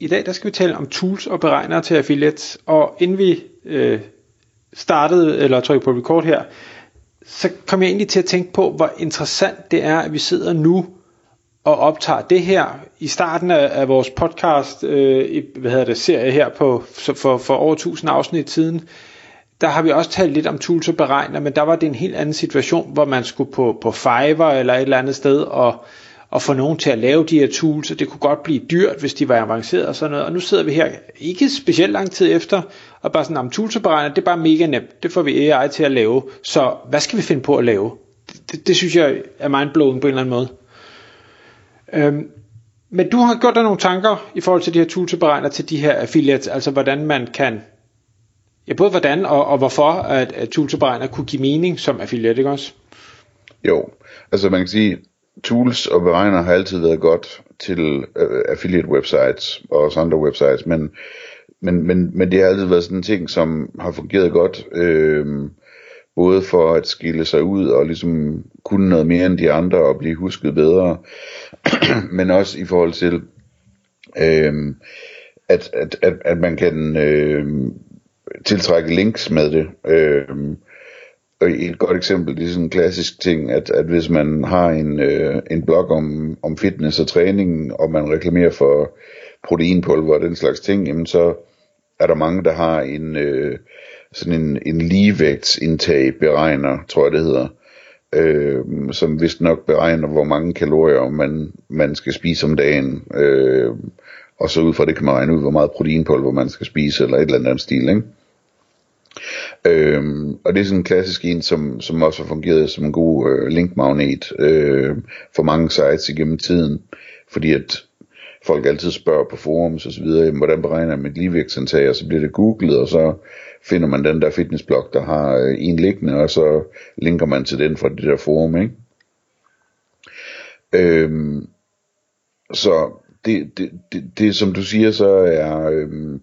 i dag der skal vi tale om tools og beregnere til affiliates. Og inden vi øh, startede, eller trykkede på record her, så kom jeg egentlig til at tænke på, hvor interessant det er, at vi sidder nu og optager det her i starten af, af vores podcast, øh, i, hvad hedder det, serie her på, for, for over 1000 afsnit siden, der har vi også talt lidt om tools og beregner, men der var det en helt anden situation, hvor man skulle på, på Fiverr eller et eller andet sted og at få nogen til at lave de her tools, og det kunne godt blive dyrt, hvis de var avanceret og sådan noget. Og nu sidder vi her, ikke specielt lang tid efter, og bare sådan, om tools beregner, det er bare mega nemt. Det får vi AI til at lave. Så hvad skal vi finde på at lave? Det, det, det synes jeg er mindblowing på en eller anden måde. Øhm, men du har gjort dig nogle tanker i forhold til de her tools beregner til de her affiliates, altså hvordan man kan, ja både hvordan og, og hvorfor, at, at tools beregner kunne give mening som affiliate, ikke også? Jo, altså man kan sige, tools og beregner har altid været godt til øh, affiliate websites og også andre websites, men, men, men, men det har altid været sådan en ting, som har fungeret godt, øh, både for at skille sig ud og ligesom kunne noget mere end de andre og blive husket bedre, men også i forhold til, øh, at, at, at, at man kan øh, tiltrække links med det. Øh, et godt eksempel, det er sådan en klassisk ting, at, at hvis man har en, øh, en blog om, om fitness og træning, og man reklamerer for proteinpulver og den slags ting, jamen så er der mange, der har en øh, sådan en, en ligevægtsindtag beregner, tror jeg det hedder, øh, som vist nok beregner, hvor mange kalorier man, man skal spise om dagen, øh, og så ud fra det kan man regne ud, hvor meget proteinpulver man skal spise, eller et eller andet stil, ikke? Øhm, og det er sådan en klassisk en, som, som også har fungeret som en god øh, linkmagnet øh, for mange sites igennem tiden, fordi at folk altid spørger på forums og så videre, hvordan beregner man mit ligevægtsindtag, og så bliver det googlet, og så finder man den der fitnessblog, der har øh, en liggende, og så linker man til den fra det der forum, ikke? Øhm, så det, det, det, det, som du siger, så er øhm,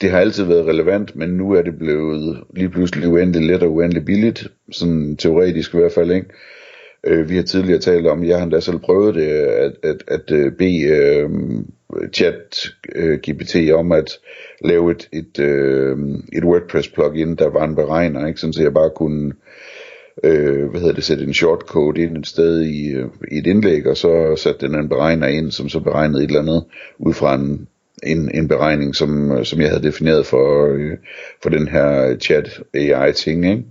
det har altid været relevant, men nu er det blevet lige pludselig uendelig let og uendelig billigt, sådan teoretisk i hvert fald, ikke? Øh, vi har tidligere talt om, jeg har endda selv prøvet det, at, at, at øh, bede øh, chat øh, GPT om at lave et, et, øh, et WordPress plugin, der var en beregner, ikke? Sådan så jeg bare kunne øh, hvad hedder det, sætte en shortcode ind et sted i, øh, i et indlæg, og så satte den en beregner ind, som så beregnede et eller andet ud fra en, en, en beregning, som, øh, som jeg havde defineret for, øh, for den her chat AI ting, ikke?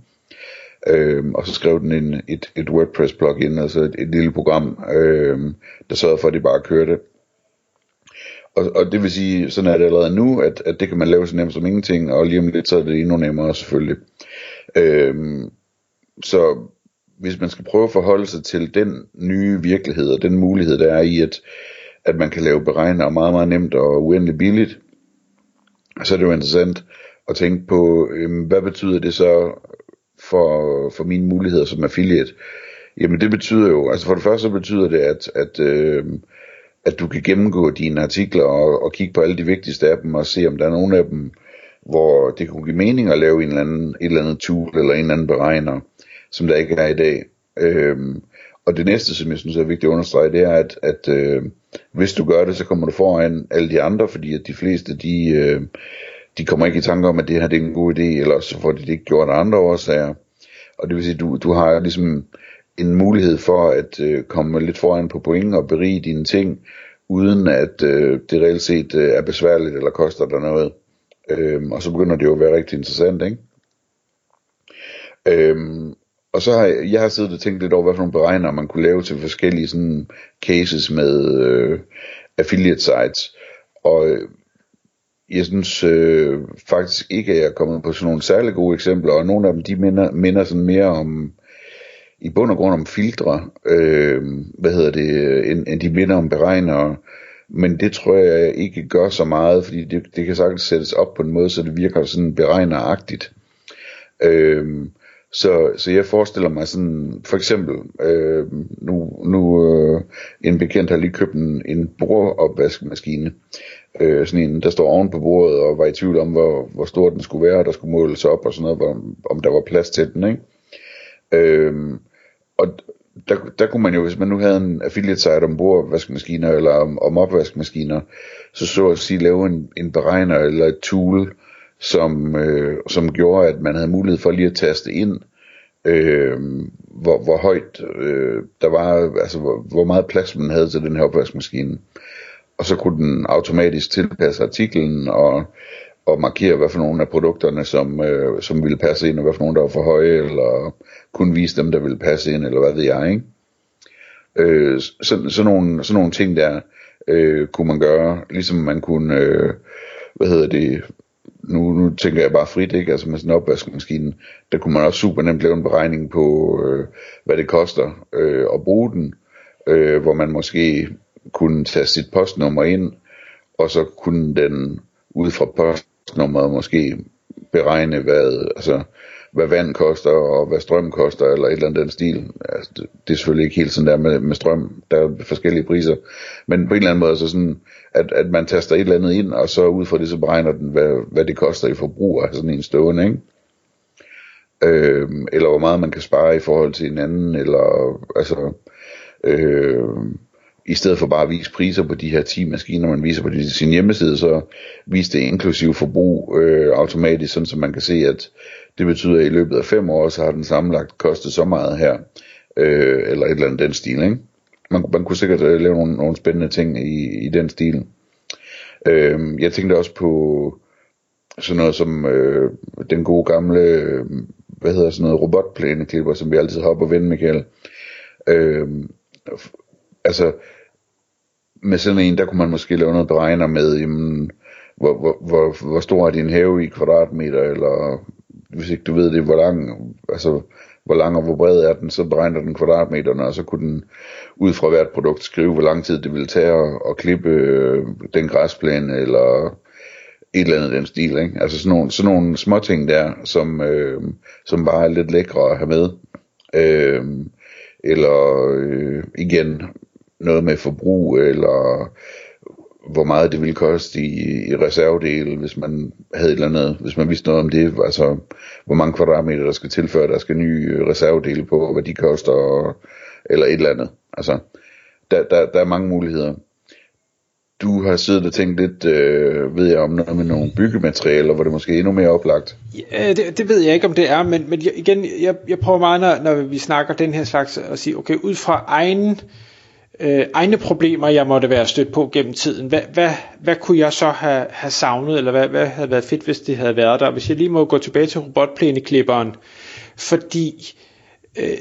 Øhm, og så skrev den en, et, et WordPress plugin, altså et, et lille program, øhm, der sørgede for, at det bare kørte. Og, og det vil sige, sådan er det allerede nu, at, at det kan man lave så nemt som ingenting, og lige om lidt, så er det endnu nemmere selvfølgelig. Øhm, så hvis man skal prøve at forholde sig til den nye virkelighed, og den mulighed, der er i, at at man kan lave beregner meget, meget nemt og uendelig billigt, så er det jo interessant at tænke på, øhm, hvad betyder det så for, for mine muligheder som affiliate? Jamen det betyder jo, altså for det første så betyder det, at, at, øh, at du kan gennemgå dine artikler og, og kigge på alle de vigtigste af dem og se, om der er nogle af dem, hvor det kunne give mening at lave en eller anden, et eller andet tool eller en eller anden beregner, som der ikke er i dag. Øhm, og det næste, som jeg synes er vigtigt at understrege, det er, at, at øh, hvis du gør det, så kommer du foran alle de andre, fordi at de fleste, de, øh, de kommer ikke i tanke om, at det her det er en god idé, eller så får de det ikke gjort af andre årsager. Og det vil sige, du, du har ligesom en mulighed for at øh, komme lidt foran på point og berige dine ting, uden at øh, det reelt set øh, er besværligt eller koster dig noget. Øhm, og så begynder det jo at være rigtig interessant, ikke? Øhm, og så har jeg, jeg har siddet og tænkt lidt over, hvad for nogle beregner man kunne lave til forskellige sådan cases med øh, affiliate sites. Og øh, jeg synes øh, faktisk ikke, at jeg er kommet på sådan nogle særlig gode eksempler, og nogle af dem, de minder, minder sådan mere om, i bund og grund om filtre, øh, hvad hedder det, øh, end, end de minder om beregnere. men det tror jeg ikke gør så meget, fordi det, det kan sagtens sættes op på en måde, så det virker sådan beregneragtigt. Øh, så, så jeg forestiller mig sådan, for eksempel, øh, nu, nu øh, en bekendt har lige købt en, en bordopvaskemaskine, øh, sådan en, der står oven på bordet og var i tvivl om, hvor, hvor stor den skulle være, der skulle måles op og sådan noget, hvor, om der var plads til den, ikke? Øh, og der, der kunne man jo, hvis man nu havde en affiliate site om bordvaskemaskiner eller om, om opvaskemaskiner, så så at sige lave en, en beregner eller et tool, som, øh, som gjorde, at man havde mulighed for lige at taste ind, øh, hvor, hvor højt øh, der var, altså hvor, hvor meget plads man havde til den her opvaskemaskine. Og så kunne den automatisk tilpasse artiklen og, og markere, hvad for nogle af produkterne, som, øh, som ville passe ind, og hvad for nogle, der var for høje, eller kunne vise dem, der ville passe ind, eller hvad ved jeg, ikke? Øh, så, sådan, nogle, sådan nogle ting der øh, kunne man gøre, ligesom man kunne, øh, hvad hedder det, nu, nu tænker jeg bare frit, ikke? Altså med sådan en opvaskemaskine, der kunne man også super nemt lave en beregning på, øh, hvad det koster øh, at bruge den, øh, hvor man måske kunne tage sit postnummer ind, og så kunne den ud fra postnummeret måske beregne, hvad, altså, hvad vand koster, og hvad strøm koster, eller et eller andet den stil. Altså, det, det er selvfølgelig ikke helt sådan der med, med strøm, der er forskellige priser, men på en eller anden måde, så sådan, at, at man taster et eller andet ind, og så ud fra det, så beregner den, hvad, hvad det koster i forbrug af sådan en stående, ikke? Øh, eller hvor meget man kan spare i forhold til hinanden, eller altså, øh, i stedet for bare at vise priser på de her 10 maskiner, man viser på sin hjemmeside, så viser det inklusiv forbrug øh, automatisk, sådan så man kan se, at det betyder, at i løbet af fem år, så har den sammenlagt kostet så meget her, øh, eller et eller andet den stil, ikke? Man, man kunne sikkert øh, lave nogle, nogle spændende ting i, i den stil. Øh, jeg tænkte også på sådan noget som øh, den gode gamle, øh, hvad hedder sådan noget, robotplæneklipper, som vi altid har op og Michael. Øh, altså, med sådan en, der kunne man måske lave noget beregner med, jamen, hvor, hvor, hvor, hvor stor er din have i kvadratmeter, eller hvis ikke du ved det, hvor lang, altså, hvor lang og hvor bred er den, så beregner den kvadratmeterne, og så kunne den ud fra hvert produkt skrive, hvor lang tid det ville tage at, at klippe øh, den græsplæne, eller et eller andet den stil, ikke? Altså sådan nogle, sådan nogle små ting der, som, øh, som bare er lidt lækre at have med. Øh, eller øh, igen, noget med forbrug, eller hvor meget det ville koste i, i reservedele, hvis man havde et eller andet, hvis man vidste noget om det, altså hvor mange kvadratmeter der skal tilføre, der skal nye øh, reservedele på, hvad de koster, eller et eller andet. Altså, der, der, der er mange muligheder. Du har siddet og tænkt lidt, øh, ved jeg, om noget med nogle byggematerialer, hvor det måske er endnu mere oplagt. Ja, øh, det, det ved jeg ikke, om det er, men, men igen, jeg, jeg prøver meget, når, når vi snakker den her slags, at sige, okay, ud fra egen øh, Øh, egne problemer, jeg måtte være stødt på gennem tiden. Hvad, hvad, hvad kunne jeg så have, have savnet, eller hvad, hvad havde været fedt, hvis det havde været der? Hvis jeg lige må gå tilbage til robotplæneklipperen, fordi øh,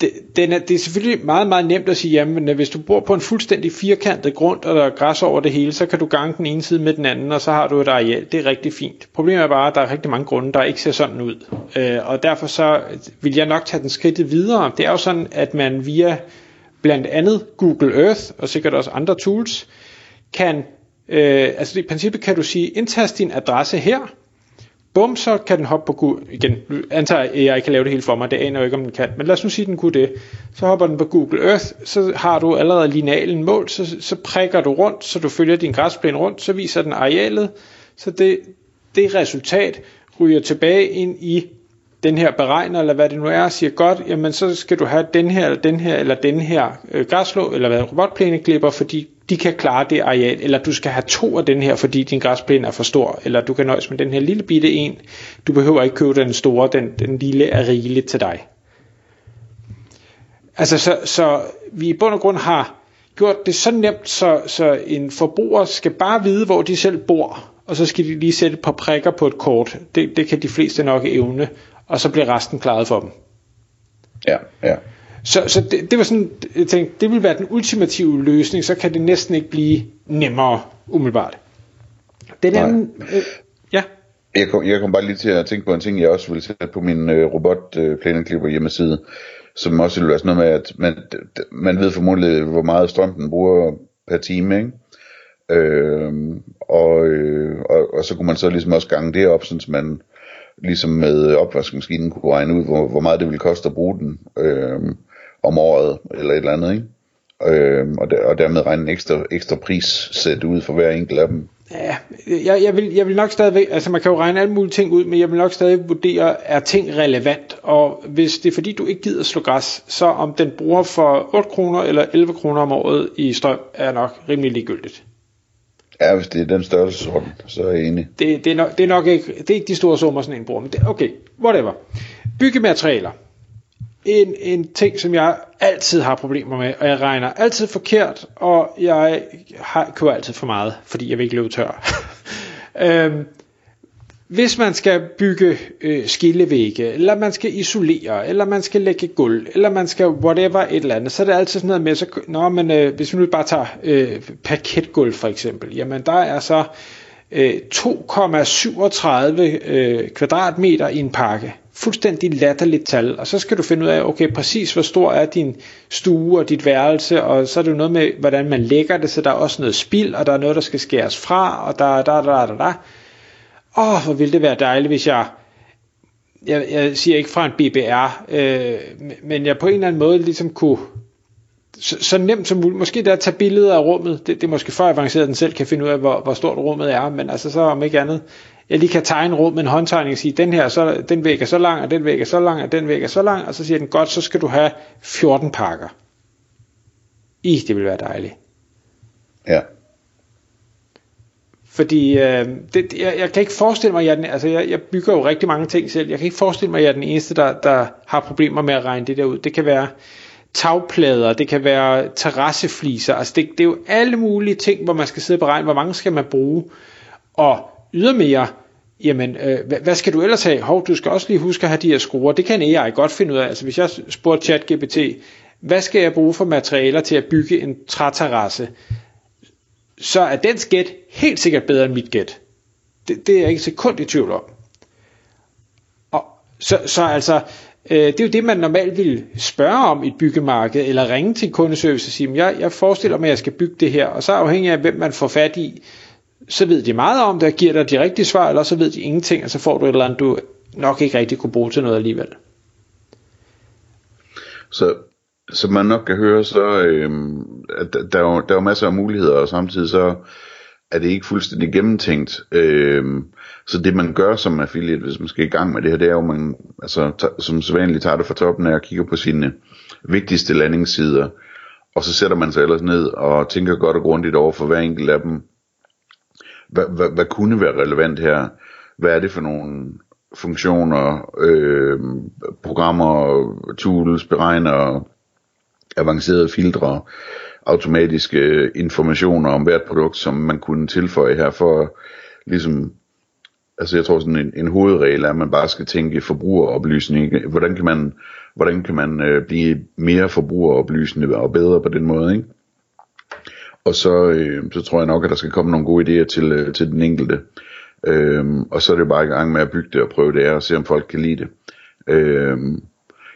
det, den er, det er selvfølgelig meget, meget nemt at sige, jamen hvis du bor på en fuldstændig firkantet grund, og der er græs over det hele, så kan du gange den ene side med den anden, og så har du et areal. Det er rigtig fint. Problemet er bare, at der er rigtig mange grunde, der ikke ser sådan ud. Øh, og derfor så vil jeg nok tage den skridt videre. Det er jo sådan, at man via blandt andet Google Earth og sikkert også andre tools, kan, øh, altså i princippet kan du sige, indtast din adresse her, bum, så kan den hoppe på Google, igen, antager jeg, jeg kan lave det hele for mig, det aner jeg ikke, om den kan, men lad os nu sige, den kunne det, så hopper den på Google Earth, så har du allerede linealen mål, så, så prikker du rundt, så du følger din græsplæne rundt, så viser den arealet, så det, det resultat ryger tilbage ind i den her beregner, eller hvad det nu er, siger godt, jamen så skal du have den her, eller den her, eller den her øh, græslå, eller hvad, robotplæneklipper, fordi de kan klare det areal, eller du skal have to af den her, fordi din græsplæne er for stor, eller du kan nøjes med den her lille bitte en, du behøver ikke købe den store, den, den lille er rigeligt til dig. Altså så, så vi i bund og grund har gjort det så nemt, så, så en forbruger skal bare vide, hvor de selv bor, og så skal de lige sætte et par prikker på et kort. Det, det kan de fleste nok evne og så bliver resten klaret for dem. Ja, ja. Så, så det, det var sådan, jeg tænkte, det vil være den ultimative løsning, så kan det næsten ikke blive nemmere umiddelbart. Den anden, øh, ja. Jeg kom, jeg kom bare lige til at tænke på en ting, jeg også ville sætte på min øh, robot øh, hjemmeside, som også vil være sådan noget med, at man, man ved formodentlig, hvor meget strøm den bruger per time, ikke? Øh, og, øh, og, og så kunne man så ligesom også gange det op, sådan, så man ligesom med opvaskemaskinen kunne regne ud, hvor, hvor meget det ville koste at bruge den øh, om året, eller et eller andet, ikke? Øh, og, der, og dermed regne en ekstra, ekstra pris sæt ud for hver enkelt af dem. Ja, jeg, jeg, vil, jeg vil nok stadigvæk, altså man kan jo regne alle mulige ting ud, men jeg vil nok stadig vurdere, er ting relevant, og hvis det er fordi du ikke gider slå græs, så om den bruger for 8 kroner eller 11 kroner om året i strøm, er nok rimelig ligegyldigt. Ja, hvis det er den størrelsesorden, så er jeg enig. Det, det, er nok, det er nok ikke, det er ikke de store summer, sådan en bruger, men det, okay, whatever. Byggematerialer. En, en ting, som jeg altid har problemer med, og jeg regner altid forkert, og jeg har, køber altid for meget, fordi jeg vil ikke løbe tør. øhm, hvis man skal bygge øh, skillevægge, eller man skal isolere, eller man skal lægge gulv, eller man skal whatever et eller andet, så er det altid sådan noget med, så, nå, men, øh, hvis vi nu bare tager øh, parketgulv for eksempel, jamen der er så øh, 2,37 øh, kvadratmeter i en pakke. Fuldstændig latterligt tal, og så skal du finde ud af, okay, præcis hvor stor er din stue og dit værelse, og så er det jo noget med, hvordan man lægger det, så der er også noget spild, og der er noget, der skal skæres fra, og der, der, der, der, der. Åh, oh, hvor ville det være dejligt, hvis jeg, jeg, jeg siger ikke fra en BBR, øh, men jeg på en eller anden måde ligesom kunne, så, så nemt som muligt, måske der at tage billeder af rummet, det, det er måske for avanceret, den selv kan finde ud af, hvor, hvor stort rummet er, men altså så om ikke andet, jeg lige kan tegne rum med en håndtegning og sige, den her, så, den væg er så lang, og den væg er så lang, og den væg er så lang, og så siger den, godt, så skal du have 14 pakker. I, det vil være dejligt. Ja. Fordi øh, det, jeg, jeg kan ikke forestille mig, at jeg, den, altså jeg, jeg bygger jo rigtig mange ting selv. Jeg kan ikke forestille mig, at jeg er den eneste, der, der har problemer med at regne det der ud. Det kan være tagplader, det kan være terrassefliser. Altså det, det er jo alle mulige ting, hvor man skal sidde og beregne, hvor mange skal man bruge. Og ydermere, jamen, øh, hvad, hvad skal du ellers have? Hov, du skal også lige huske at have de her skruer. Det kan AI godt finde ud af. Altså hvis jeg spurgte ChatGPT, hvad skal jeg bruge for materialer til at bygge en træterrasse? Så er dens gæt helt sikkert bedre end mit gæt. Det, det er jeg ikke sekund i tvivl om. Og, så, så altså, øh, det er jo det, man normalt vil spørge om i et byggemarked, eller ringe til kundeservice og sige, jeg, jeg forestiller mig, at jeg skal bygge det her, og så afhængig af, hvem man får fat i, så ved de meget om det, og giver dig de rigtige svar, eller så ved de ingenting, og så får du et eller andet, du nok ikke rigtig kunne bruge til noget alligevel. Så som man nok kan høre, så øh, at der, er jo, der er jo masser af muligheder, og samtidig så er det ikke fuldstændig gennemtænkt. Øh, så det man gør som affiliate, hvis man skal i gang med det her, det er jo, man altså, som sædvanligt tager det fra toppen af og kigger på sine vigtigste landingssider, og så sætter man sig ellers ned og tænker godt og grundigt over for hver enkelt af dem. Hvad, hvad, hvad kunne være relevant her? Hvad er det for nogle funktioner, øh, programmer, tools, beregner, avancerede filtre, automatiske øh, informationer om hvert produkt, som man kunne tilføje her for ligesom altså jeg tror sådan en, en hovedregel er, at man bare skal tænke forbrugeroplysning. Hvordan kan man, hvordan kan man øh, blive mere forbrugeroplysende og bedre på den måde, ikke? Og så, øh, så tror jeg nok, at der skal komme nogle gode idéer til, øh, til den enkelte. Øh, og så er det bare i gang med at bygge det og prøve det af og se, om folk kan lide det. Øh,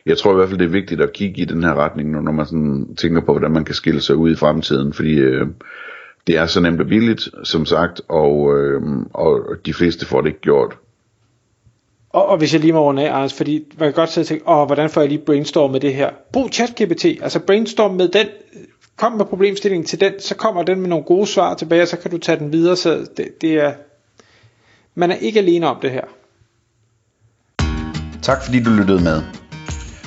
jeg tror i hvert fald, det er vigtigt at kigge i den her retning, når man sådan tænker på, hvordan man kan skille sig ud i fremtiden, fordi øh, det er så nemt og billigt, som sagt, og, øh, og de fleste får det ikke gjort. Og, og hvis jeg lige må runde af, Anders, fordi man kan godt sidde og tænke, åh, hvordan får jeg lige brainstorm med det her? Brug ChatGPT, altså brainstorm med den, kom med problemstillingen til den, så kommer den med nogle gode svar tilbage, og så kan du tage den videre, så det, det er, man er ikke alene om det her. Tak fordi du lyttede med.